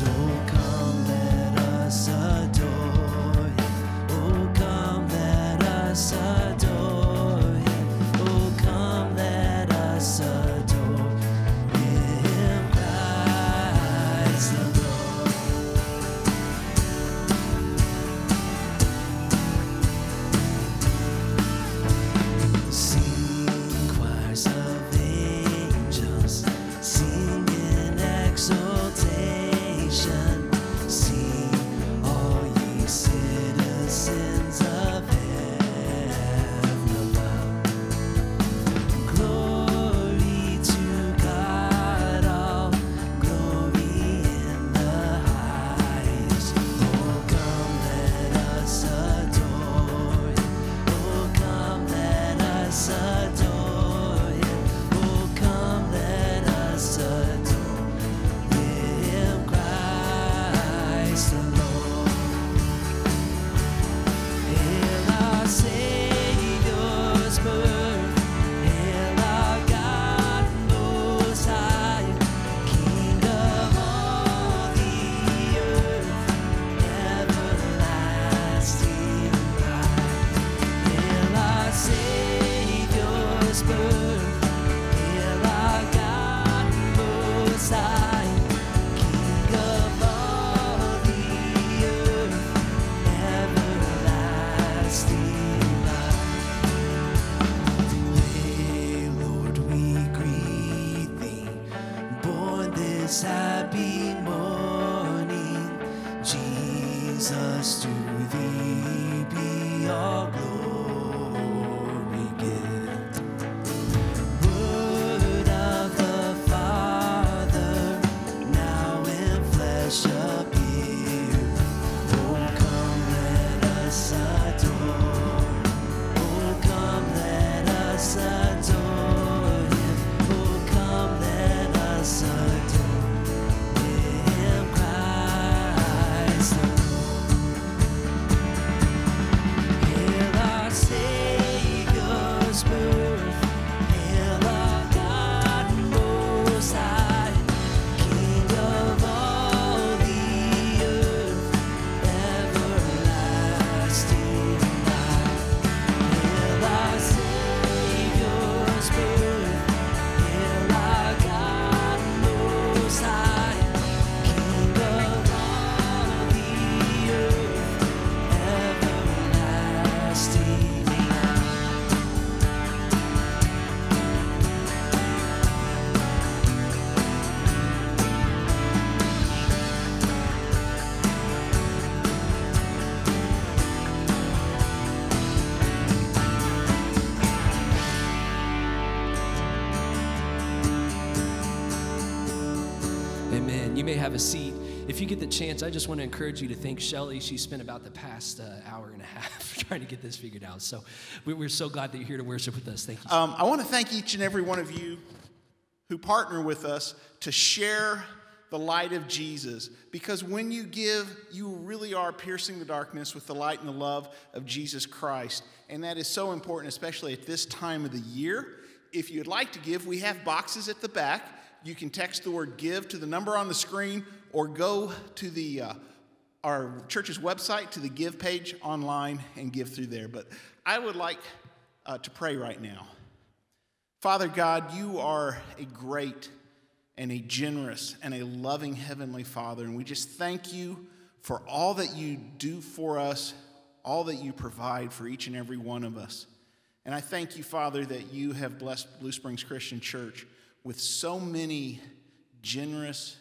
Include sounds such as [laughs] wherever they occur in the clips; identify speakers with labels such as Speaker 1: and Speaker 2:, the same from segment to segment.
Speaker 1: the
Speaker 2: have a seat. If you get the chance, I just want to encourage you to thank Shelly. She spent about the past uh, hour and a half [laughs] trying to get this figured out. So we're so glad that you're here to worship with us. Thank you.
Speaker 3: Um, I want to thank each and every one of you who partner with us to share the light of Jesus. Because when you give, you really are piercing the darkness with the light and the love of Jesus Christ. And that is so important, especially at this time of the year. If you'd like to give, we have boxes at the back. You can text the word give to the number on the screen or go to the uh, our church's website to the give page online and give through there. But I would like uh, to pray right now. Father God, you are a great and a generous and a loving Heavenly Father. And we just thank you for all that you do for us, all that you provide for each and every one of us. And I thank you, Father, that you have blessed Blue Springs Christian Church with so many generous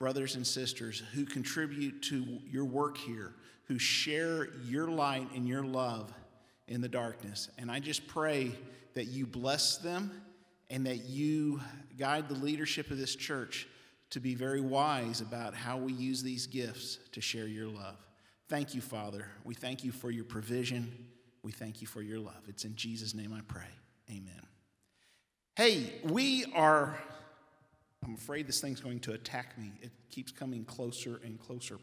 Speaker 3: brothers and sisters who contribute to your work here, who share your light and your love in the darkness. And I just pray that you bless them and that you guide the leadership of this church to be very wise about how we use these gifts to share your love. Thank you, Father. We thank you for your provision. We thank you for your love. It's in Jesus' name I pray. Amen. Hey, we are, I'm afraid this thing's going to attack me. It keeps coming closer and closer.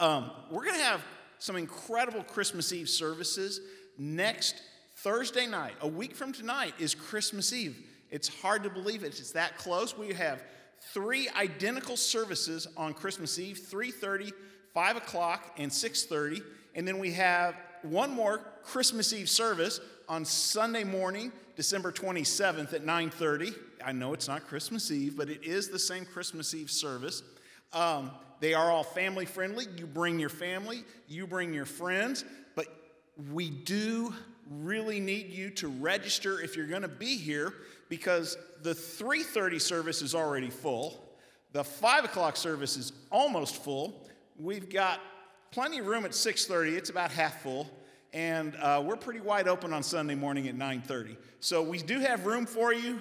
Speaker 3: Um, we're going to have some incredible Christmas Eve services next Thursday night. A week from tonight is Christmas Eve. It's hard to believe it. It's that close. We have three identical services on Christmas Eve 3.30, 5 o'clock, and 6.30. And then we have one more Christmas Eve service on Sunday morning, December 27th at 9.30. I know it's not Christmas Eve, but it is the same Christmas Eve service. Um, they are all family friendly. You bring your family, you bring your friends, but we do really need you to register if you're going to be here because the 3.30 service is already full. The 5 o'clock service is almost full. We've got plenty of room at 6.30. It's about half full. And uh, we're pretty wide open on Sunday morning at 9.30. So we do have room for you,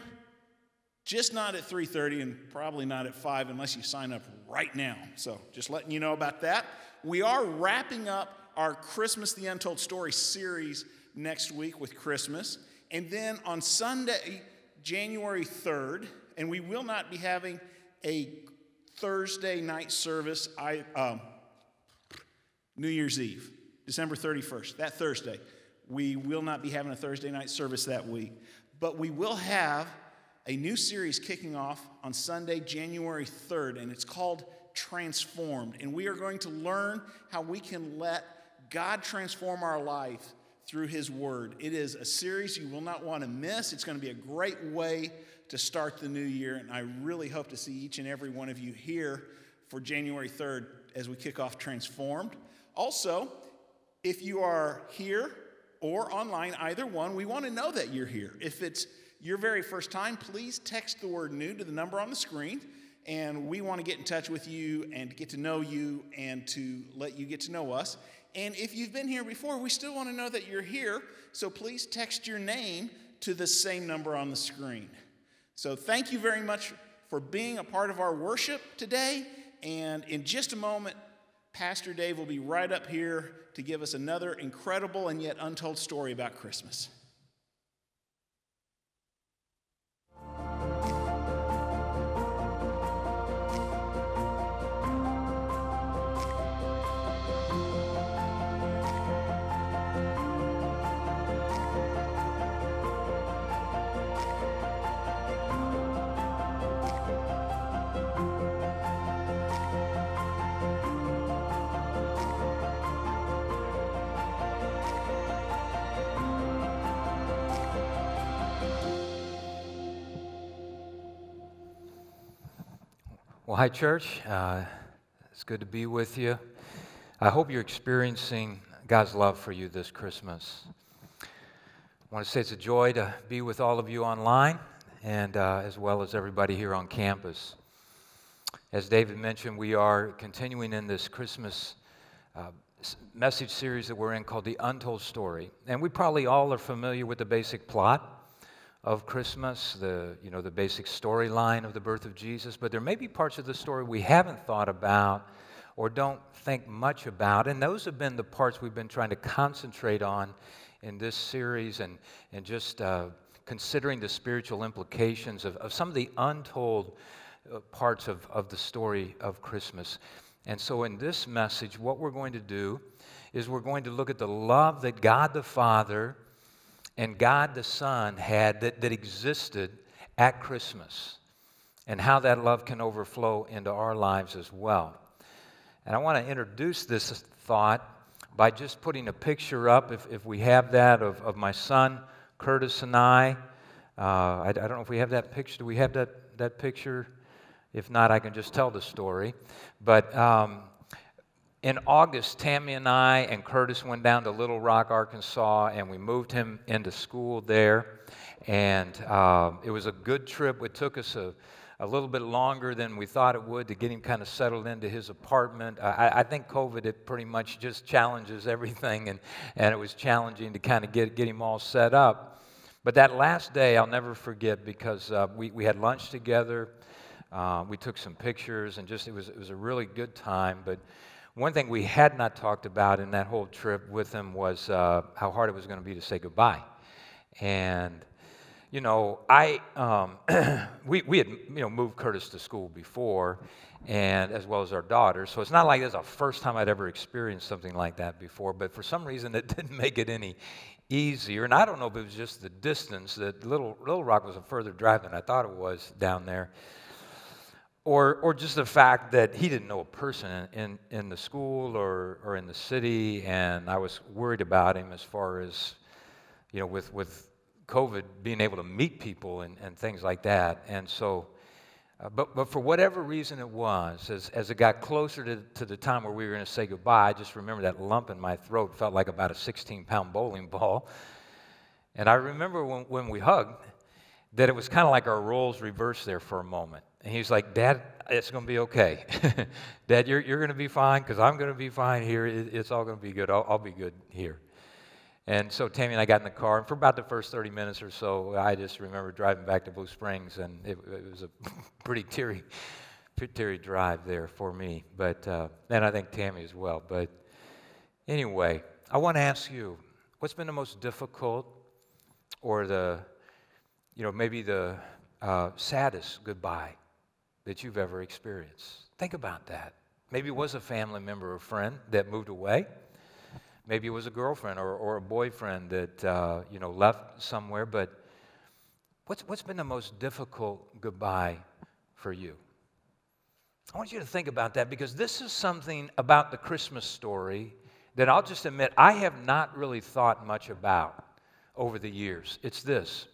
Speaker 3: just not at 3.30 and probably not at 5 unless you sign up right now. So just letting you know about that. We are wrapping up our Christmas the Untold Story series next week with Christmas. And then on Sunday, January 3rd, and we will not be having a Thursday night service, I, um, New Year's Eve, December 31st, that Thursday. We will not be having a Thursday night service that week, but we will have a new series kicking off on Sunday, January 3rd, and it's called Transformed. And we are going to learn how we can let God transform our life through His Word. It is a series you will not want to miss. It's going to be a great way to start the new year, and I really hope to see each and every one of you here for January 3rd as we kick off Transformed. Also, if you are here or online, either one, we want to know that you're here. If it's your very first time, please text the word new to the number on the screen. And we want to get in touch with you and get to know you and to let you get to know us. And if you've been here before, we still want to know that you're here. So please text your name to the same number on the screen. So thank you very much for being a part of our worship today. And in just a moment, Pastor Dave will be right up here to give us another incredible and yet untold story about Christmas.
Speaker 4: Well, hi, church. Uh, it's good to be with you. I hope you're experiencing God's love for you this Christmas. I want to say it's a joy to be with all of you online and uh, as well as everybody here on campus. As David mentioned, we are continuing in this Christmas uh, message series that we're in called The Untold Story. And we probably all are familiar with the basic plot of Christmas, the, you know, the basic storyline of the birth of Jesus, but there may be parts of the story we haven't thought about or don't think much about. And those have been the parts we've been trying to concentrate on in this series and, and just uh, considering the spiritual implications of, of some of the untold uh, parts of, of the story of Christmas. And so, in this message, what we're going to do is we're going to look at the love that God the Father and God the Son had that, that existed at Christmas and how that love can overflow into our lives as well. And I want to introduce this thought by just putting a picture up, if, if we have that, of, of my son, Curtis, and I. Uh, I. I don't know if we have that picture. Do we have that, that picture? If not, I can just tell the story. But um, in August, Tammy and I and Curtis went down to Little Rock, Arkansas, and we moved him into school there. And uh, it was a good trip. It took us a, a little bit longer than we thought it would to get him kind of settled into his apartment. I, I think COVID, it pretty much just challenges everything, and, and it was challenging to kind of get, get him all set up. But that last day, I'll never forget because uh, we, we had lunch together. Uh, we took some pictures, and just it was, it was a really good time. But one thing we had not talked about in that whole trip with him was uh, how hard it was going to be to say goodbye. And, you know, I, um, [clears throat] we, we had, you know, moved Curtis to school before, and as well as our daughter. So it's not like this is the first time I'd ever experienced something like that before, but for some reason [laughs] it didn't make it any easier. And I don't know if it was just the distance that Little, Little Rock was a further drive than I thought it was down there or, or just the fact that he didn't know a person in, in the school or, or in the city, and I was worried about him as far as, you know, with, with COVID, being able to meet people and, and things like that. And so, uh, but, but for whatever reason it was, as, as it got closer to, to the time where we were going to say goodbye, I just remember that lump in my throat felt like about a 16 pound bowling [laughs] ball. And I remember when, when we hugged that it was kind of like our roles reversed there for a moment. And he's like, Dad, it's going to be okay. [laughs] Dad, you're, you're going to be fine because I'm going to be fine here. It, it's all going to be good. I'll, I'll be good here. And so Tammy and I got in the car, and for about the first 30 minutes or so, I just remember driving back to Blue Springs, and it, it was a [laughs] pretty teary, pretty teary drive there for me. But uh, and I think Tammy as well. But anyway, I want to ask you, what's been the most difficult, or the, you know, maybe the uh, saddest goodbye that you've ever experienced. Think about that. Maybe it was a family member or friend that moved away. Maybe it was a girlfriend or, or a boyfriend that uh, you know left somewhere. But what's, what's been the most difficult goodbye for you? I want you to think about that because this is something about the Christmas story that I'll just admit I have not really thought much about over the years. It's this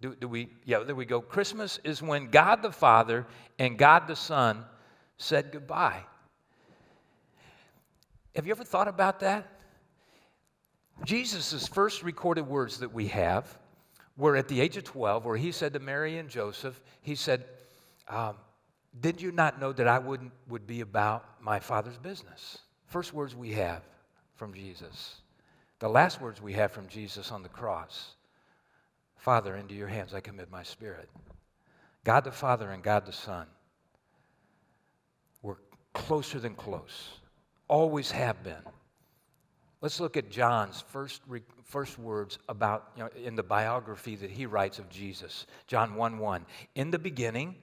Speaker 4: do, do we, yeah, there we go. Christmas is when God the Father and God the Son said goodbye. Have you ever thought about that? Jesus' first recorded words that we have were at the age of 12, where he said to Mary and Joseph, He said, um, Did you not know that I wouldn't, would be about my Father's business? First words we have from Jesus. The last words we have from Jesus on the cross Father, into your hands I commit my spirit. God the Father and God the Son were closer than close, always have been. Let's look at John's first, first words about, you know, in the biography that he writes of Jesus. John 1 1. In the beginning,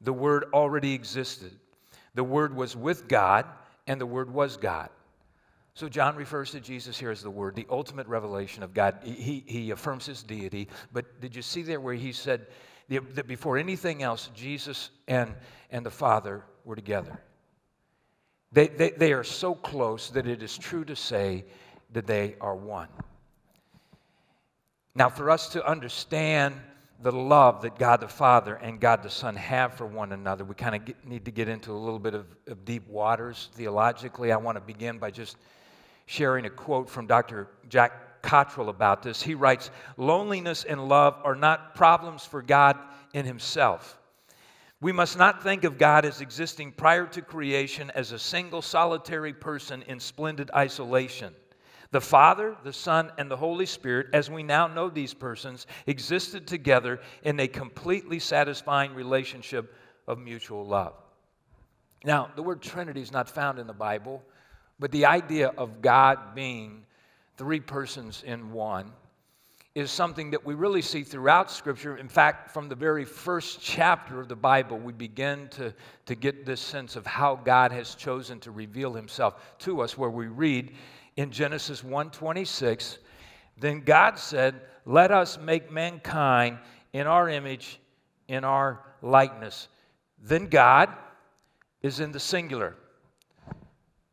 Speaker 4: the Word already existed. The Word was with God, and the Word was God. So John refers to Jesus here as the Word, the ultimate revelation of God. He, he affirms his deity. But did you see there where he said that before anything else, Jesus and, and the Father were together? They, they, they are so close that it is true to say that they are one. Now, for us to understand the love that God the Father and God the Son have for one another, we kind of need to get into a little bit of, of deep waters theologically. I want to begin by just sharing a quote from Dr. Jack Cottrell about this. He writes Loneliness and love are not problems for God in Himself. We must not think of God as existing prior to creation as a single solitary person in splendid isolation. The Father, the Son, and the Holy Spirit, as we now know these persons, existed together in a completely satisfying relationship of mutual love. Now, the word Trinity is not found in the Bible, but the idea of God being three persons in one is something that we really see throughout Scripture. In fact, from the very first chapter of the Bible, we begin to, to get this sense of how God has chosen to reveal himself to us, where we read in Genesis 1:26, then God said, Let us make mankind in our image, in our likeness. Then God is in the singular.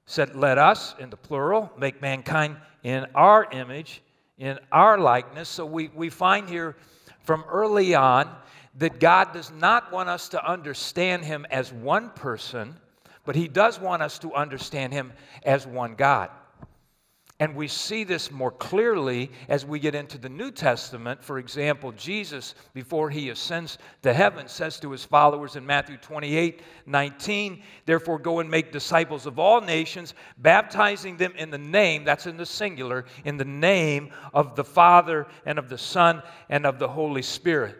Speaker 4: Said, Let us, in the plural, make mankind in our image in our likeness. So we, we find here from early on that God does not want us to understand Him as one person, but He does want us to understand Him as one God. And we see this more clearly as we get into the New Testament. For example, Jesus, before he ascends to heaven, says to his followers in Matthew 28 19, Therefore, go and make disciples of all nations, baptizing them in the name, that's in the singular, in the name of the Father and of the Son and of the Holy Spirit.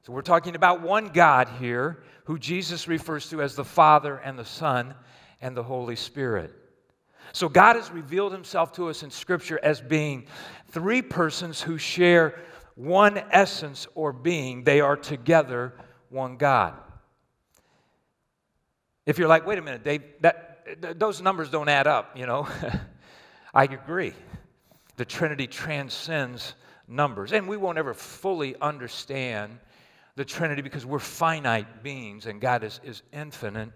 Speaker 4: So we're talking about one God here who Jesus refers to as the Father and the Son and the Holy Spirit. So God has revealed himself to us in Scripture as being three persons who share one essence or being. They are together one God. If you're like, wait a minute, Dave, that, those numbers don't add up, you know, [laughs] I agree. The Trinity transcends numbers. And we won't ever fully understand the Trinity because we're finite beings and God is, is infinite,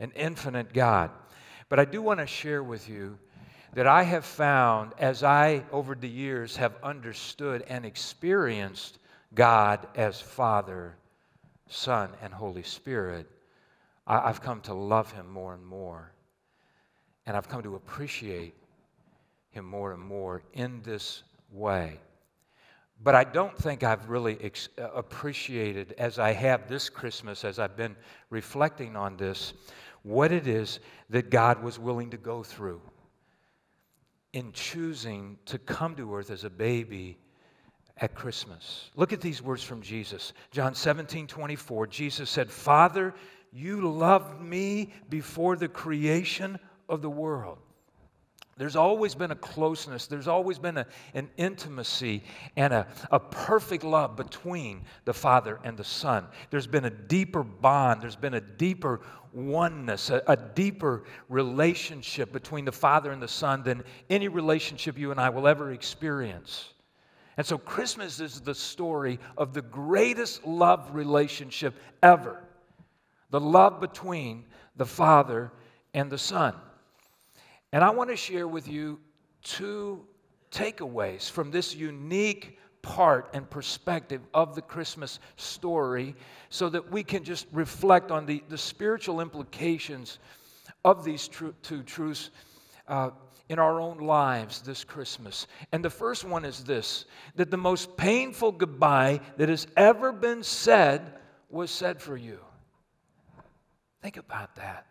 Speaker 4: an infinite God. But I do want to share with you that I have found as I, over the years, have understood and experienced God as Father, Son, and Holy Spirit, I've come to love Him more and more. And I've come to appreciate Him more and more in this way. But I don't think I've really ex- uh, appreciated, as I have this Christmas, as I've been reflecting on this, what it is that God was willing to go through in choosing to come to earth as a baby at Christmas. Look at these words from Jesus. John 17, 24. Jesus said, Father, you loved me before the creation of the world. There's always been a closeness, there's always been a, an intimacy and a, a perfect love between the Father and the Son. There's been a deeper bond, there's been a deeper oneness, a, a deeper relationship between the Father and the Son than any relationship you and I will ever experience. And so, Christmas is the story of the greatest love relationship ever the love between the Father and the Son. And I want to share with you two takeaways from this unique part and perspective of the Christmas story so that we can just reflect on the, the spiritual implications of these tr- two truths uh, in our own lives this Christmas. And the first one is this that the most painful goodbye that has ever been said was said for you. Think about that.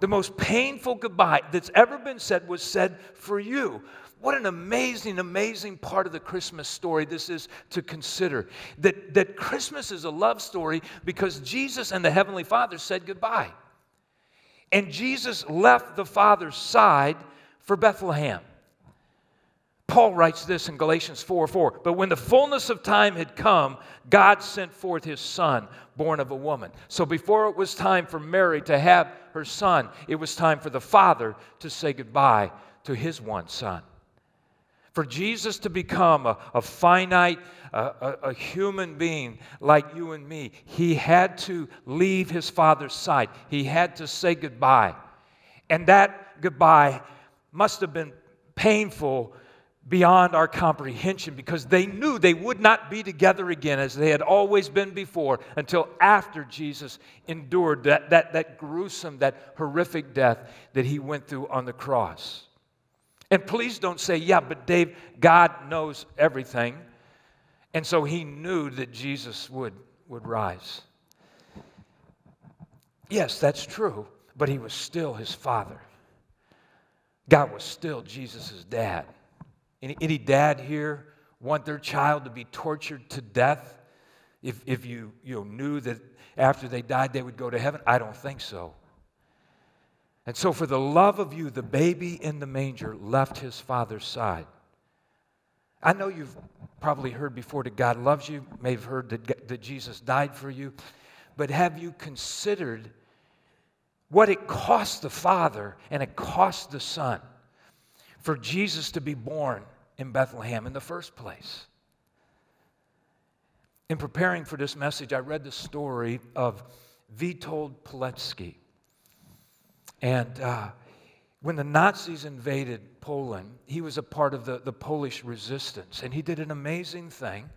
Speaker 4: The most painful goodbye that's ever been said was said for you. What an amazing, amazing part of the Christmas story this is to consider. That, that Christmas is a love story because Jesus and the Heavenly Father said goodbye. And Jesus left the Father's side for Bethlehem. Paul writes this in Galatians 4 4. But when the fullness of time had come, God sent forth his son, born of a woman. So before it was time for Mary to have her son, it was time for the father to say goodbye to his one son. For Jesus to become a, a finite, a, a, human being like you and me, he had to leave his father's side. He had to say goodbye. And that goodbye must have been painful beyond our comprehension because they knew they would not be together again as they had always been before until after Jesus endured that, that, that gruesome, that horrific death that he went through on the cross. And please don't say, yeah, but Dave, God knows everything. And so he knew that Jesus would, would rise. Yes, that's true, but he was still his father. God was still Jesus' dad. Any, any dad here want their child to be tortured to death if, if you, you know, knew that after they died they would go to heaven? I don't think so. And so, for the love of you, the baby in the manger left his father's side. I know you've probably heard before that God loves you, may have heard that, that Jesus died for you, but have you considered what it cost the Father and it cost the Son for Jesus to be born in Bethlehem in the first place? In preparing for this message, I read the story of Witold Pilecki. And uh, when the Nazis invaded Poland, he was a part of the, the Polish resistance, and he did an amazing thing.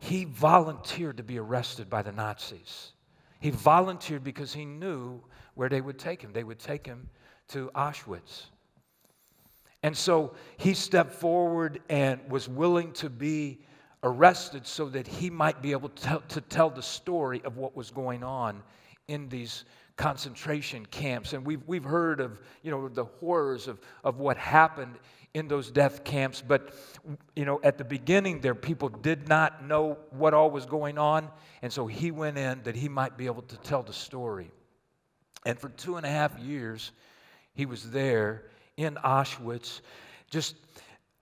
Speaker 4: He volunteered to be arrested by the Nazis. He volunteered because he knew where they would take him. They would take him to Auschwitz. And so he stepped forward and was willing to be arrested so that he might be able to tell, to tell the story of what was going on in these concentration camps. And we've, we've heard of, you know, the horrors of, of what happened in those death camps. But, you know, at the beginning there, people did not know what all was going on. And so he went in that he might be able to tell the story. And for two and a half years, he was there in Auschwitz, just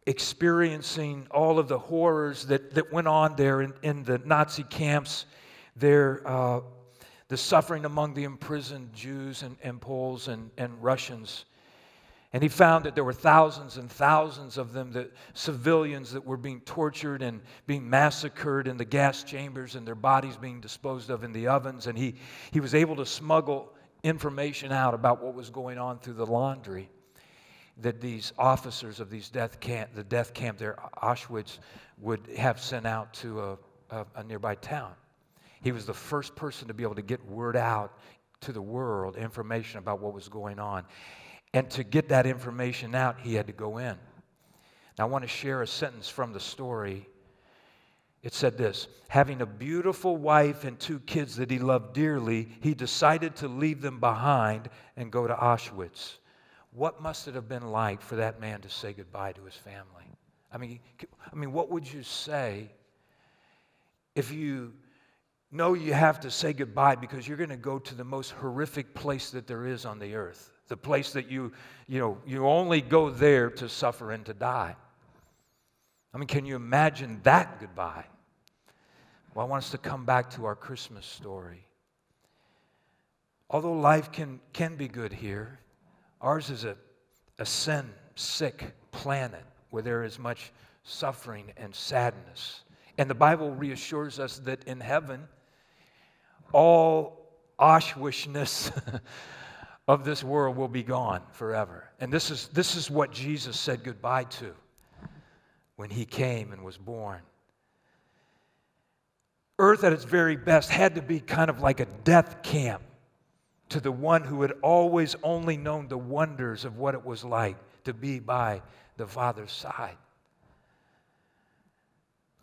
Speaker 4: experiencing all of the horrors that, that went on there in, in the Nazi camps, there, uh, the suffering among the imprisoned Jews and, and Poles and, and Russians. And he found that there were thousands and thousands of them, the civilians that were being tortured and being massacred in the gas chambers and their bodies being disposed of in the ovens. And he, he was able to smuggle information out about what was going on through the laundry that these officers of these death camp, the death camp there, Auschwitz, would have sent out to a, a, a nearby town. He was the first person to be able to get word out to the world, information about what was going on. And to get that information out, he had to go in. Now, I want to share a sentence from the story it said this Having a beautiful wife and two kids that he loved dearly, he decided to leave them behind and go to Auschwitz. What must it have been like for that man to say goodbye to his family? I mean, I mean, what would you say if you know you have to say goodbye because you're going to go to the most horrific place that there is on the earth? The place that you, you know, you only go there to suffer and to die. I mean, can you imagine that goodbye? Well, I want us to come back to our Christmas story. Although life can, can be good here, ours is a, a sin sick planet where there is much suffering and sadness. And the Bible reassures us that in heaven, all Auschwitzness [laughs] of this world will be gone forever. And this is, this is what Jesus said goodbye to when he came and was born. Earth at its very best had to be kind of like a death camp to the one who had always only known the wonders of what it was like to be by the Father's side.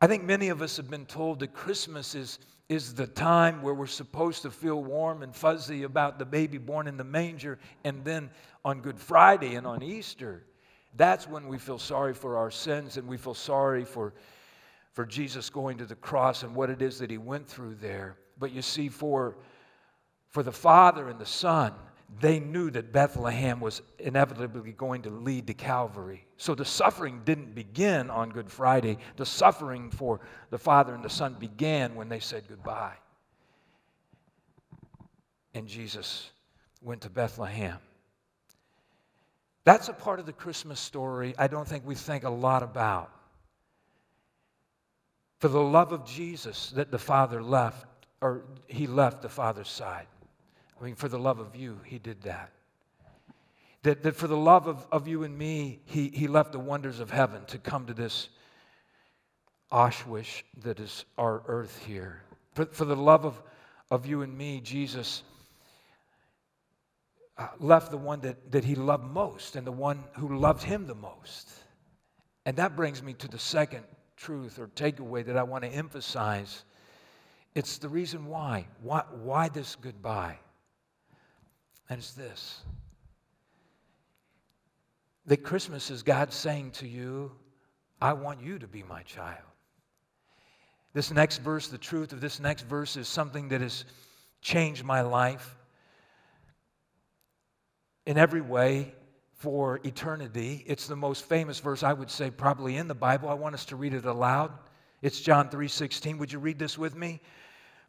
Speaker 4: I think many of us have been told that Christmas is, is the time where we're supposed to feel warm and fuzzy about the baby born in the manger, and then on Good Friday and on Easter, that's when we feel sorry for our sins and we feel sorry for for Jesus going to the cross and what it is that he went through there. But you see, for, for the Father and the Son, they knew that Bethlehem was inevitably going to lead to Calvary. So the suffering didn't begin on Good Friday. The suffering for the Father and the Son began when they said goodbye. And Jesus went to Bethlehem. That's a part of the Christmas story I don't think we think a lot about for the love of Jesus that the Father left, or he left the Father's side. I mean, for the love of you, he did that. That, that for the love of, of you and me, he, he left the wonders of heaven to come to this Auschwitz that is our earth here. For, for the love of, of you and me, Jesus uh, left the one that, that he loved most and the one who loved him the most. And that brings me to the second truth or takeaway that I want to emphasize. It's the reason why. Why, why this goodbye? And it's this that Christmas is God saying to you, I want you to be my child. This next verse, the truth of this next verse is something that has changed my life in every way for eternity. It's the most famous verse I would say probably in the Bible. I want us to read it aloud. It's John 3:16. Would you read this with me?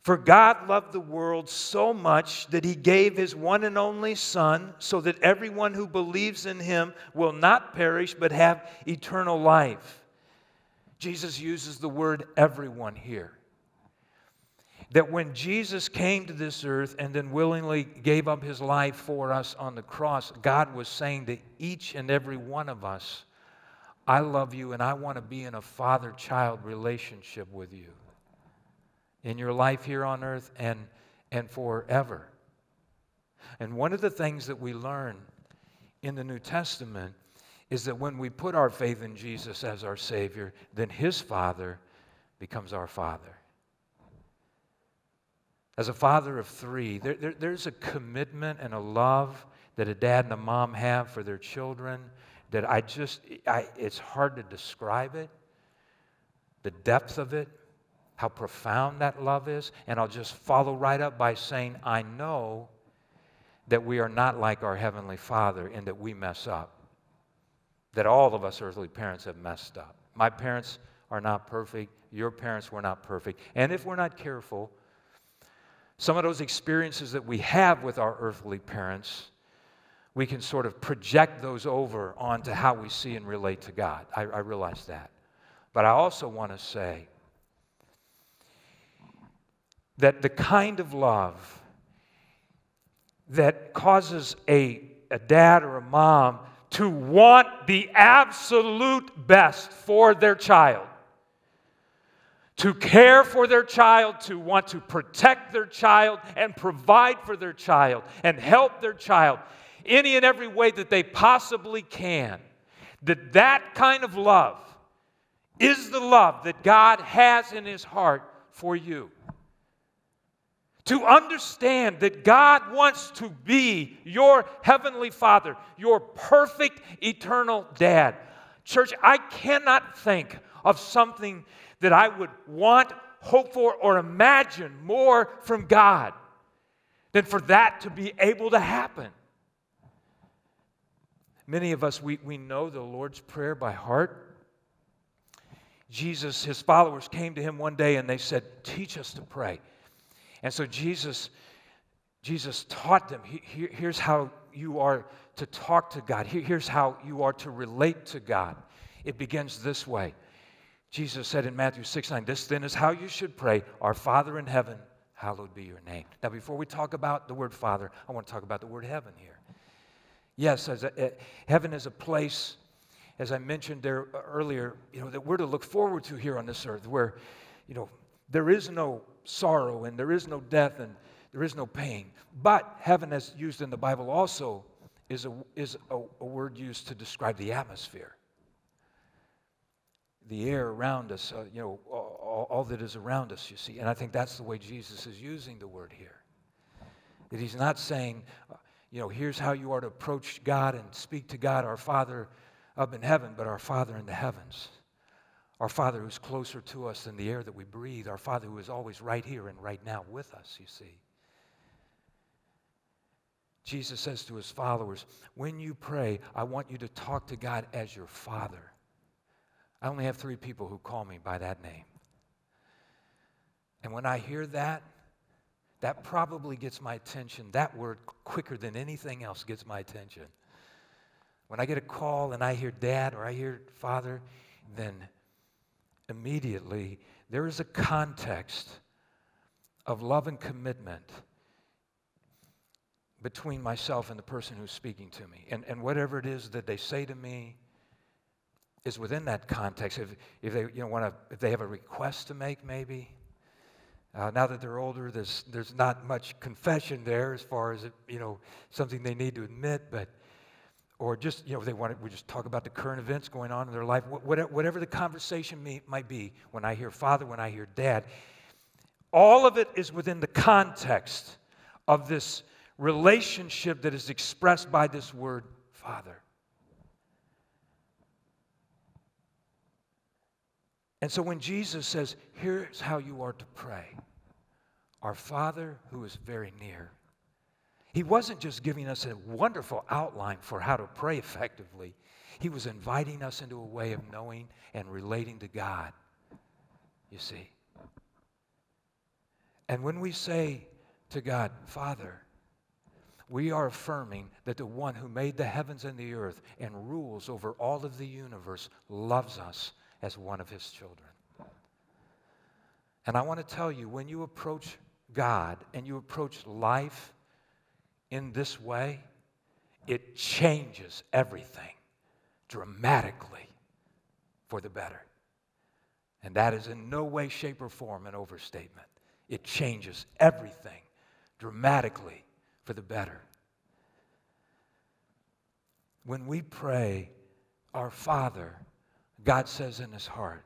Speaker 4: For God loved the world so much that he gave his one and only Son, so that everyone who believes in him will not perish but have eternal life. Jesus uses the word everyone here. That when Jesus came to this earth and then willingly gave up his life for us on the cross, God was saying to each and every one of us, I love you and I want to be in a father child relationship with you in your life here on earth and, and forever. And one of the things that we learn in the New Testament is that when we put our faith in Jesus as our Savior, then His Father becomes our Father. As a father of three, there, there, there's a commitment and a love that a dad and a mom have for their children that I just, I, it's hard to describe it, the depth of it how profound that love is. And I'll just follow right up by saying, I know that we are not like our Heavenly Father in that we mess up, that all of us earthly parents have messed up. My parents are not perfect, your parents were not perfect. And if we're not careful, some of those experiences that we have with our earthly parents, we can sort of project those over onto how we see and relate to God. I, I realize that. But I also want to say that the kind of love that causes a, a dad or a mom to want the absolute best for their child, to care for their child, to want to protect their child and provide for their child and help their child any and every way that they possibly can. That that kind of love is the love that God has in his heart for you to understand that God wants to be your heavenly Father, your perfect eternal dad. Church, I cannot think of something that I would want, hope for, or imagine more from God than for that to be able to happen. Many of us, we, we know the Lord's Prayer by heart. Jesus, his followers came to him one day and they said, Teach us to pray. And so Jesus, Jesus taught them here's how you are to talk to God, here's how you are to relate to God. It begins this way. Jesus said in Matthew 6 9, This then is how you should pray Our Father in heaven, hallowed be your name. Now, before we talk about the word Father, I want to talk about the word heaven here. Yes, as a, a, heaven is a place, as I mentioned there earlier, you know, that we're to look forward to here on this earth, where, you know, there is no sorrow and there is no death and there is no pain. But heaven, as used in the Bible, also is a, is a, a word used to describe the atmosphere. The air around us, uh, you know, all, all that is around us, you see. And I think that's the way Jesus is using the word here. That he's not saying, uh, you know, here's how you are to approach God and speak to God, our Father up in heaven, but our Father in the heavens. Our Father who's closer to us than the air that we breathe. Our Father who is always right here and right now with us, you see. Jesus says to his followers, When you pray, I want you to talk to God as your Father. I only have three people who call me by that name. And when I hear that, that probably gets my attention. That word, quicker than anything else, gets my attention. When I get a call and I hear dad or I hear father, then immediately, there is a context of love and commitment between myself and the person who's speaking to me. And, and whatever it is that they say to me is within that context. If, if they you know, want to, if they have a request to make, maybe. Uh, now that they're older, there's, there's not much confession there as far as, you know, something they need to admit, but or just, you know, they want to, we just talk about the current events going on in their life, whatever the conversation may, might be, when I hear father, when I hear dad, all of it is within the context of this relationship that is expressed by this word father. And so when Jesus says, Here's how you are to pray Our Father who is very near, he wasn't just giving us a wonderful outline for how to pray effectively, he was inviting us into a way of knowing and relating to God, you see. And when we say to God, Father, we are affirming that the one who made the heavens and the earth and rules over all of the universe loves us as one of his children. And I want to tell you, when you approach God and you approach life in this way, it changes everything dramatically for the better. And that is in no way, shape, or form an overstatement. It changes everything dramatically for the better. When we pray, Our Father, God says in his heart,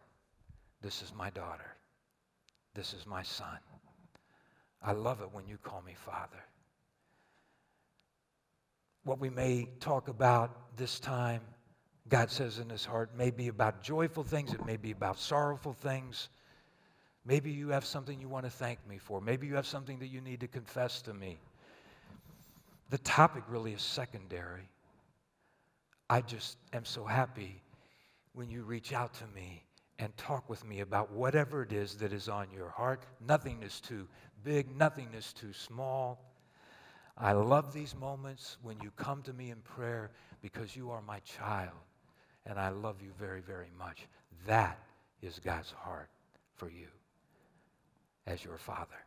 Speaker 4: This is my daughter. This is my son. I love it when you call me Father. What we may talk about this time, God says in his heart, may be about joyful things, it may be about sorrowful things. Maybe you have something you want to thank me for. Maybe you have something that you need to confess to me. The topic really is secondary. I just am so happy when you reach out to me and talk with me about whatever it is that is on your heart. Nothing is too big, nothing is too small. I love these moments when you come to me in prayer because you are my child and I love you very, very much. That is God's heart for you as your father.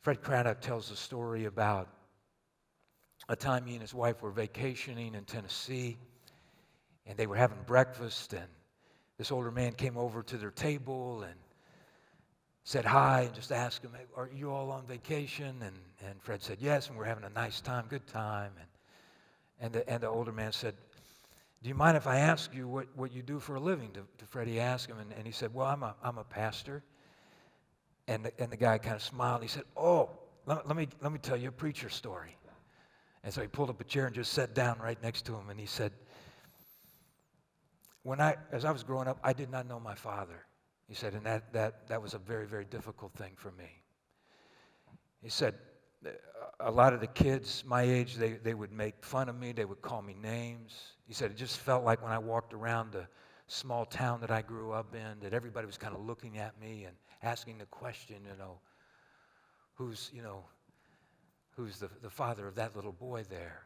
Speaker 4: Fred Craddock tells a story about a time he and his wife were vacationing in Tennessee, and they were having breakfast, and this older man came over to their table and said hi and just asked him, Are you all on vacation? And, and Fred said, Yes, and we're having a nice time, good time. And, and, the, and the older man said, Do you mind if I ask you what, what you do for a living? To, to asked him, and, and he said, Well, I'm a, I'm a pastor. And the, and the guy kind of smiled. He said, Oh, let, let, me, let me tell you a preacher story. And so he pulled up a chair and just sat down right next to him. And he said, when I, as I was growing up, I did not know my father. He said, and that, that, that was a very, very difficult thing for me. He said, a lot of the kids my age, they, they would make fun of me. They would call me names. He said, it just felt like when I walked around the small town that I grew up in, that everybody was kind of looking at me and asking the question, you know, who's, you know, who's the, the father of that little boy there?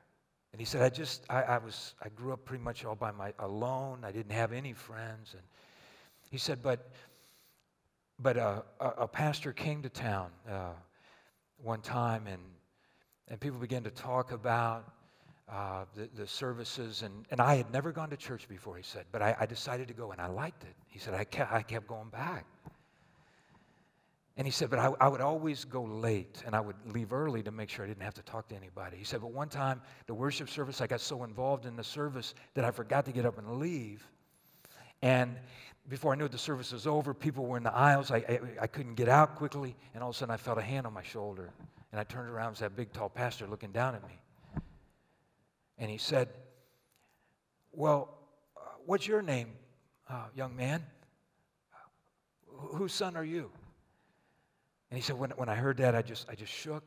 Speaker 4: And he said, I just, I, I, was, I grew up pretty much all by my, alone. I didn't have any friends. And he said, but, but uh, a, a, pastor came to town uh, one time and, and people began to talk about uh, the, the services. And, and I had never gone to church before, he said, but I, I decided to go and I liked it. He said, I kept, I kept going back. And he said, but I, I, would always go late and I would leave early to make sure I didn't have to talk to anybody. He said, but one time, the worship service, I got so involved in the service that I forgot to get up and leave. And before I knew it, the service was over. People were in the aisles. I, I, I couldn't get out quickly. And all of a sudden, I felt a hand on my shoulder. And I turned around and that big, tall pastor looking down at me. And he said, Well, uh, what's your name, uh, young man? Whose son are you? And he said, when, when I heard that, I just, I just shook.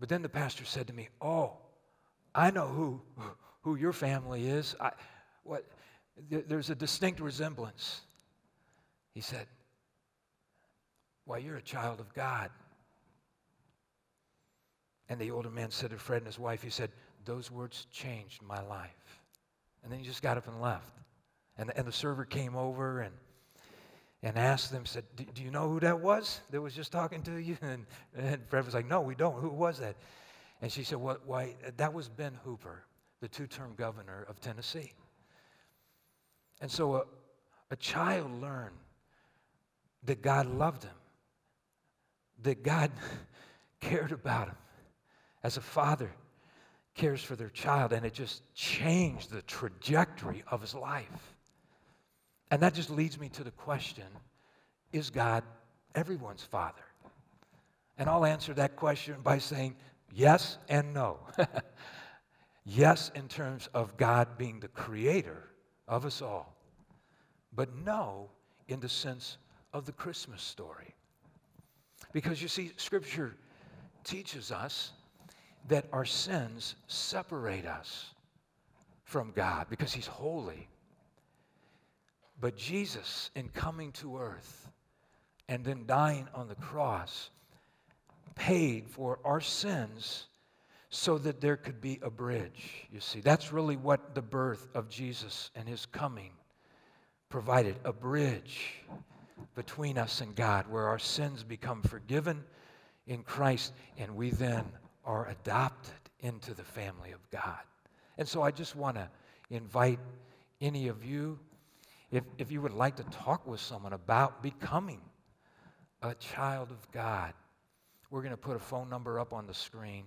Speaker 4: But then the pastor said to me, Oh, I know who, who your family is. I, what, there's a distinct resemblance. He said, Why, you're a child of God. And the older man said to Fred and his wife, He said, Those words changed my life. And then he just got up and left. And the, and the server came over and and asked them, said, Do you know who that was that was just talking to you? [laughs] And, and Fred was like, No, we don't. Who was that? And she said, well, Why, that was Ben Hooper, the two term governor of Tennessee. And so a, a child learned that God loved him, that God [laughs] cared about him as a father cares for their child, and it just changed the trajectory of his life. And that just leads me to the question is God everyone's father? And I'll answer that question by saying yes and no. [laughs] yes, in terms of God being the creator of us all, but no in the sense of the Christmas story. Because you see, Scripture teaches us that our sins separate us from God because He's holy. But Jesus, in coming to earth and then dying on the cross, paid for our sins so that there could be a bridge. You see, that's really what the birth of Jesus and His coming provided a bridge between us and God where our sins become forgiven in Christ and we then are adopted into the family of God. And so I just want to invite any of you, if, if you would like to talk with someone about becoming a child of God, we're going to put a phone number up on the screen.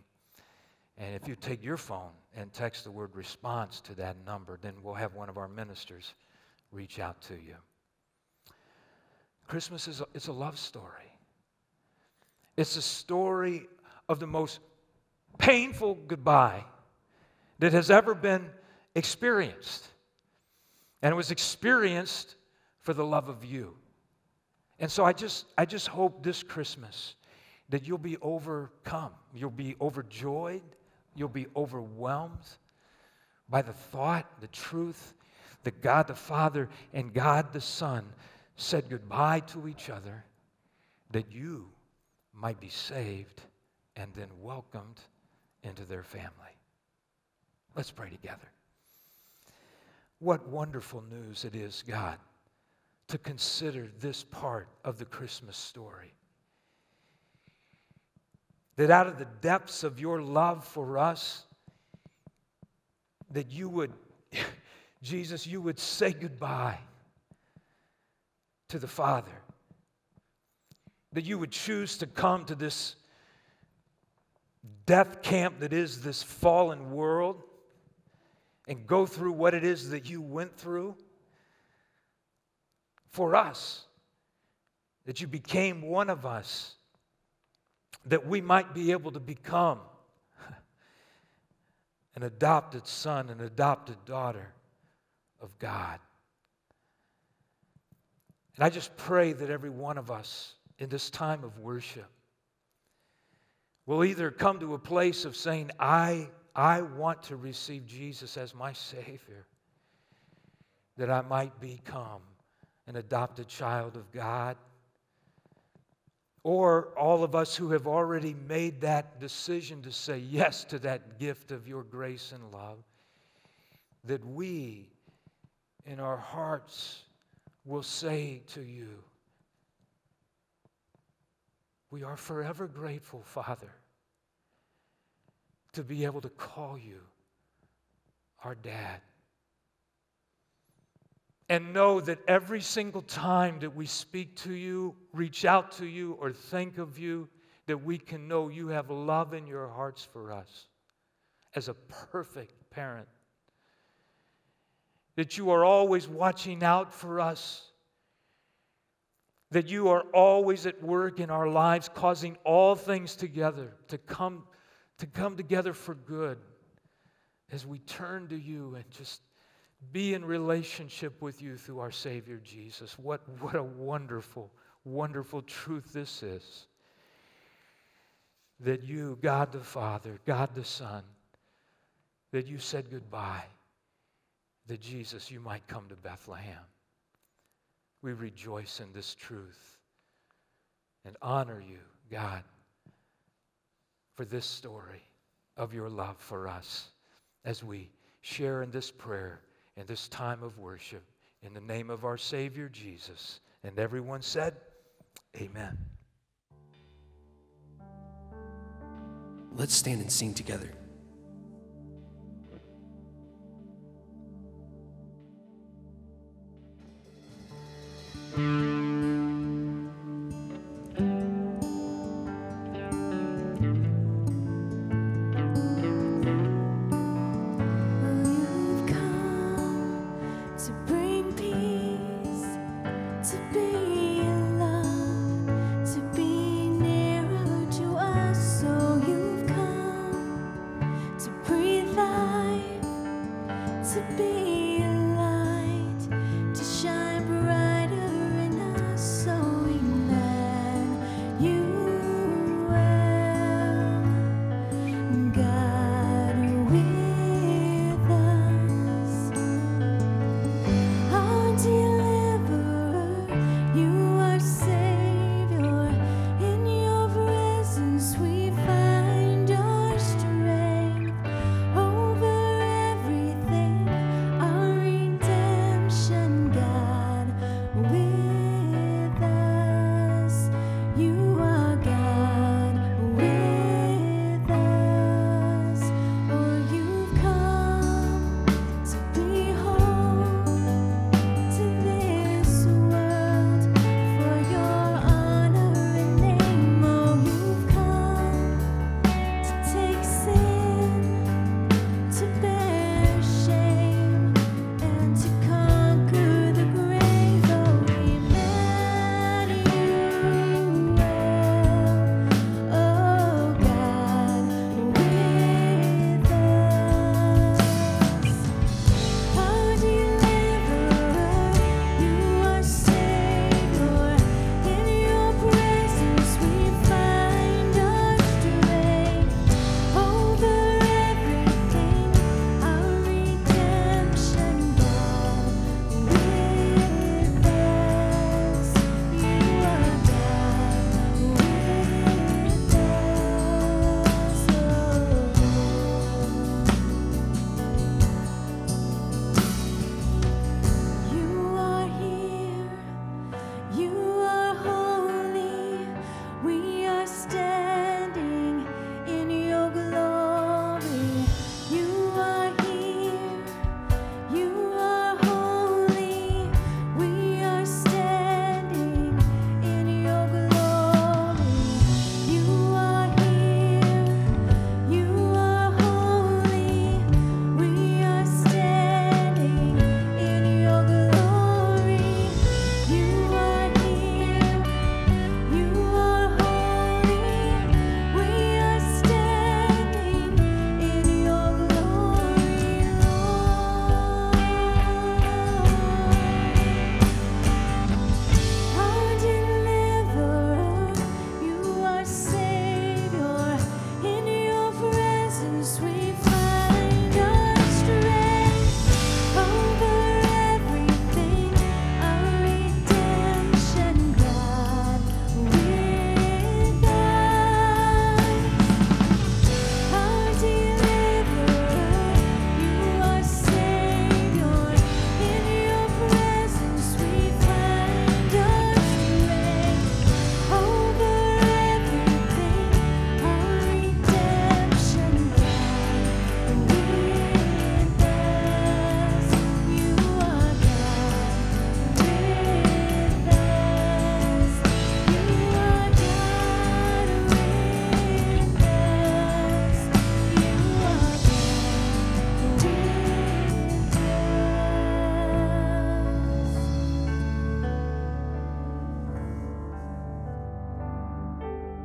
Speaker 4: And if you take your phone and text the word response to that number, then we'll have one of our ministers reach out to you. Christmas is a, it's a love story. It's a story of the most painful goodbye that has ever been experienced. And it was experienced for the love of you. And so I just, I just hope this Christmas that you'll be overcome, you'll be overjoyed, you'll be overwhelmed by the thought, the truth that God the Father and God the Son said goodbye to each other, that you might be saved and then welcomed into their family. Let's pray together. What wonderful news it is, God, to consider this part of the Christmas story. That out of the depths of your love for us, that you would, [laughs] Jesus, you would say goodbye to the Father. That you would choose to come to this death camp that is this fallen world and go through what it is that you went through for us, that you became one of us, that we might be able to become an adopted son, an adopted daughter of God. And I just pray that every one of us in this time of worship will either come to a place of saying, I, I want to receive Jesus as my Savior, that I might become an adopted child of God. Or all of us who have already made that decision to say yes to that gift of your grace and love, that we in our hearts will say to you, We are forever grateful, Father, to be able to call you our dad. And know that every single time that we speak to you, reach out to you, or think of you, that we can know you have love in your hearts for us as a perfect parent. That you are always watching out for us, that you are always at work in our lives, causing all things together to come, to come together for good as we turn to you and just be in relationship with you through our Savior Jesus. What, what a wonderful, wonderful truth this is. That you, God the Father, God the Son, that you said goodbye that Jesus, you might come to Bethlehem. We rejoice in this truth and honor you, God, for this story of your love for us as we share in this prayer in this time of worship in the name of our Savior Jesus. And everyone said, Amen.
Speaker 2: Let's stand and sing together.
Speaker 1: You've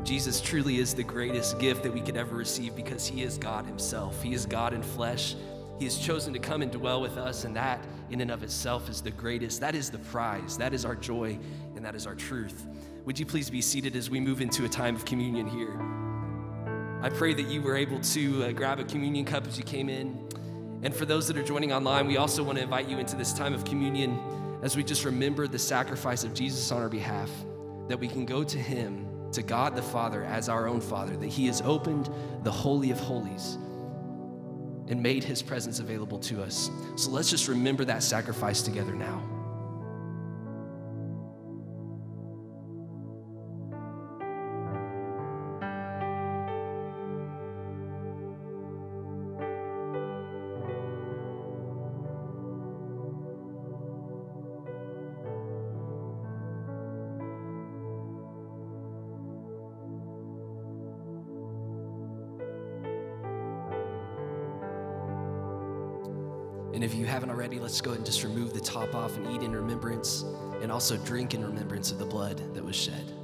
Speaker 2: Jesus truly is the greatest gift that we could ever receive because he is God himself. He is God in flesh. He has chosen to come and dwell with us, and that in and of itself is the greatest. That is the prize. That is our joy, and that is our truth. Would you please be seated as we move into a time of communion here? I pray that you were able to uh, grab a communion cup as you came in. And for those that are joining online, we also want to invite you into this time of communion as we just remember the sacrifice of Jesus on our behalf, that we can go to Him, to God the Father, as our own Father, that He has opened the Holy of Holies and made His presence available to us. So let's just remember that sacrifice together now. Already, let's go ahead and just remove the top off and eat in remembrance and also drink in remembrance of the blood that was shed.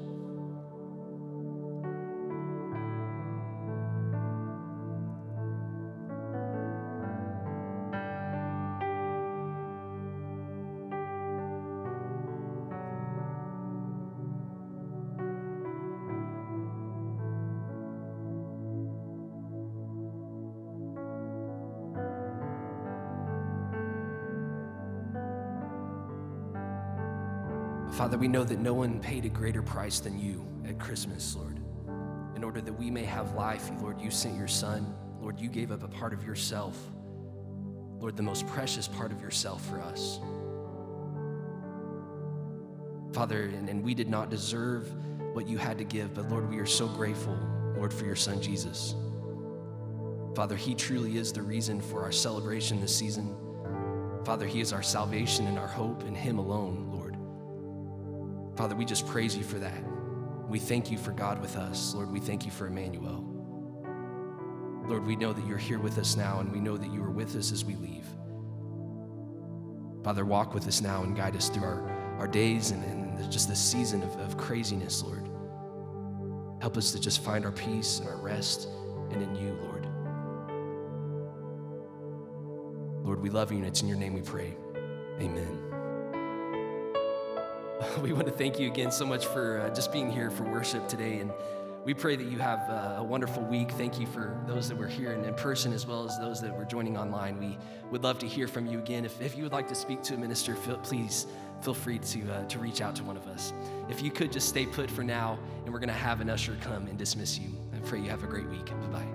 Speaker 2: Father, we know that no one paid a greater price than you at Christmas, Lord. In order that we may have life, Lord, you sent your Son. Lord, you gave up a part of yourself. Lord, the most precious part of yourself for us. Father, and, and we did not deserve what you had to give, but Lord, we are so grateful, Lord, for your Son, Jesus. Father, he truly is the reason for our celebration this season. Father, he is our salvation and our hope in him alone. Father, we just praise you for that. We thank you for God with us. Lord, we thank you for Emmanuel. Lord, we know that you're here with us now, and we know that you are with us as we leave. Father, walk with us now and guide us through our, our days and, and just this season of, of craziness, Lord. Help us to just find our peace and our rest and in you, Lord. Lord, we love you, and it's in your name we pray. Amen. [laughs] We want to thank you again so much for uh, just being here for worship today. And we pray that you have uh, a wonderful week. Thank you for those that were here in, person as well as those that were joining online. We would love to hear from you again. If, if you would like to speak to a minister, feel, please feel free to, uh, to reach out to one of us. If you could just stay put for now, and we're going to have an usher come and dismiss you. I pray you have a great week. Bye bye.